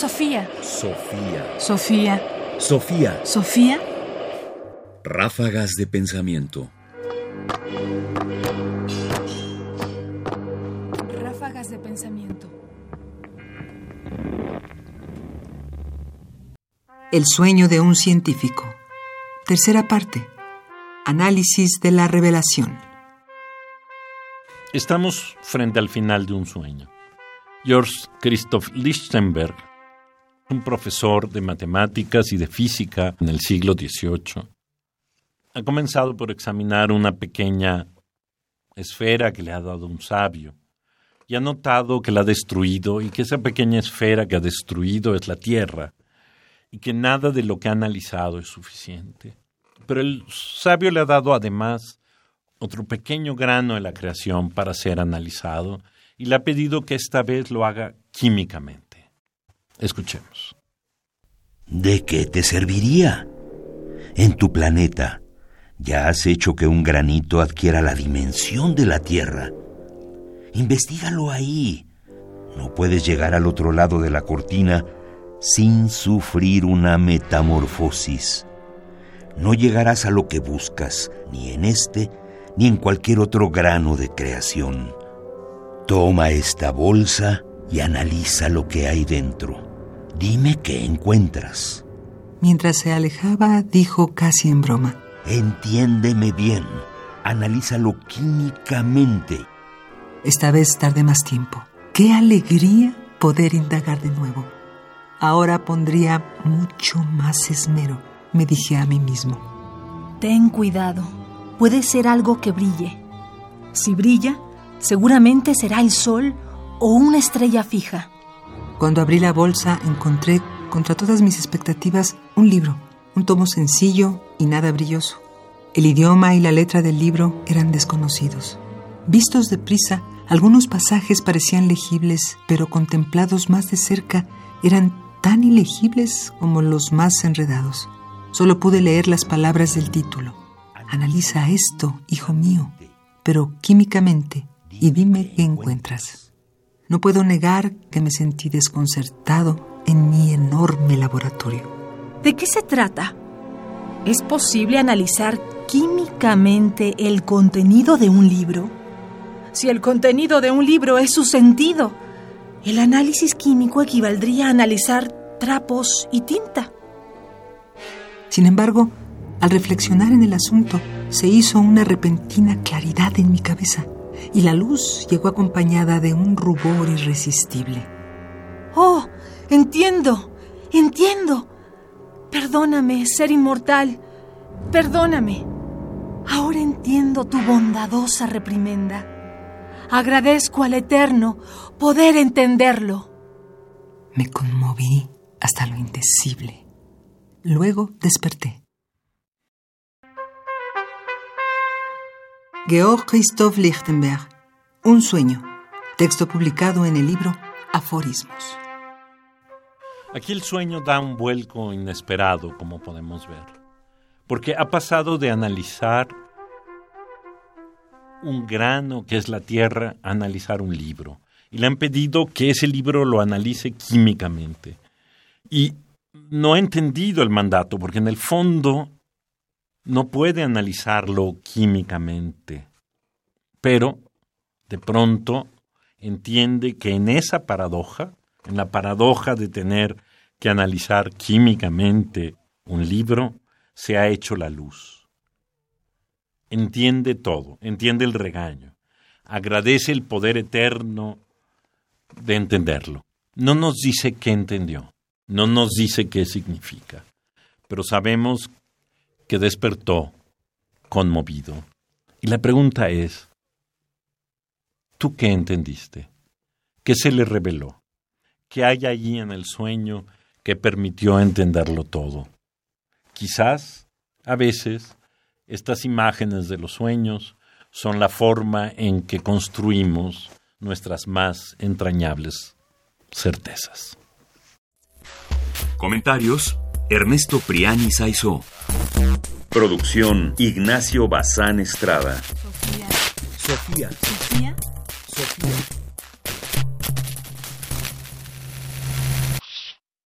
Sofía. Sofía. Sofía. Sofía. Sofía. Ráfagas de pensamiento. Ráfagas de pensamiento. El sueño de un científico. Tercera parte. Análisis de la revelación. Estamos frente al final de un sueño. George Christoph Lichtenberg, un profesor de matemáticas y de física en el siglo XVIII, ha comenzado por examinar una pequeña esfera que le ha dado un sabio y ha notado que la ha destruido y que esa pequeña esfera que ha destruido es la Tierra y que nada de lo que ha analizado es suficiente. Pero el sabio le ha dado además otro pequeño grano de la creación para ser analizado y le ha pedido que esta vez lo haga químicamente. Escuchemos. ¿De qué te serviría? En tu planeta ya has hecho que un granito adquiera la dimensión de la Tierra. Investígalo ahí. No puedes llegar al otro lado de la cortina sin sufrir una metamorfosis. No llegarás a lo que buscas, ni en este, ni en cualquier otro grano de creación. Toma esta bolsa y analiza lo que hay dentro. Dime qué encuentras. Mientras se alejaba, dijo casi en broma. Entiéndeme bien. Analízalo químicamente. Esta vez tardé más tiempo. Qué alegría poder indagar de nuevo. Ahora pondría mucho más esmero, me dije a mí mismo. Ten cuidado. Puede ser algo que brille. Si brilla, seguramente será el sol o una estrella fija. Cuando abrí la bolsa encontré, contra todas mis expectativas, un libro, un tomo sencillo y nada brilloso. El idioma y la letra del libro eran desconocidos. Vistos de prisa, algunos pasajes parecían legibles, pero contemplados más de cerca eran tan ilegibles como los más enredados. Solo pude leer las palabras del título. Analiza esto, hijo mío, pero químicamente, y dime qué encuentras. No puedo negar que me sentí desconcertado en mi enorme laboratorio. ¿De qué se trata? ¿Es posible analizar químicamente el contenido de un libro? Si el contenido de un libro es su sentido, el análisis químico equivaldría a analizar trapos y tinta. Sin embargo, al reflexionar en el asunto, se hizo una repentina claridad en mi cabeza y la luz llegó acompañada de un rubor irresistible. Oh, entiendo, entiendo. Perdóname, ser inmortal. Perdóname. Ahora entiendo tu bondadosa reprimenda. Agradezco al Eterno poder entenderlo. Me conmoví hasta lo indecible. Luego desperté. Georg Christoph Lichtenberg, Un sueño, texto publicado en el libro Aforismos. Aquí el sueño da un vuelco inesperado, como podemos ver, porque ha pasado de analizar un grano que es la tierra a analizar un libro. Y le han pedido que ese libro lo analice químicamente. Y no ha entendido el mandato, porque en el fondo no puede analizarlo químicamente. Pero, de pronto, entiende que en esa paradoja, en la paradoja de tener que analizar químicamente un libro, se ha hecho la luz. Entiende todo, entiende el regaño, agradece el poder eterno de entenderlo. No nos dice qué entendió, no nos dice qué significa, pero sabemos que despertó conmovido. Y la pregunta es, ¿tú qué entendiste? ¿Qué se le reveló? ¿Qué hay allí en el sueño que permitió entenderlo todo? Quizás, a veces, estas imágenes de los sueños son la forma en que construimos nuestras más entrañables certezas. Comentarios: Ernesto Priani Saizó. Producción: Ignacio Bazán Estrada. Sofía. Sofía.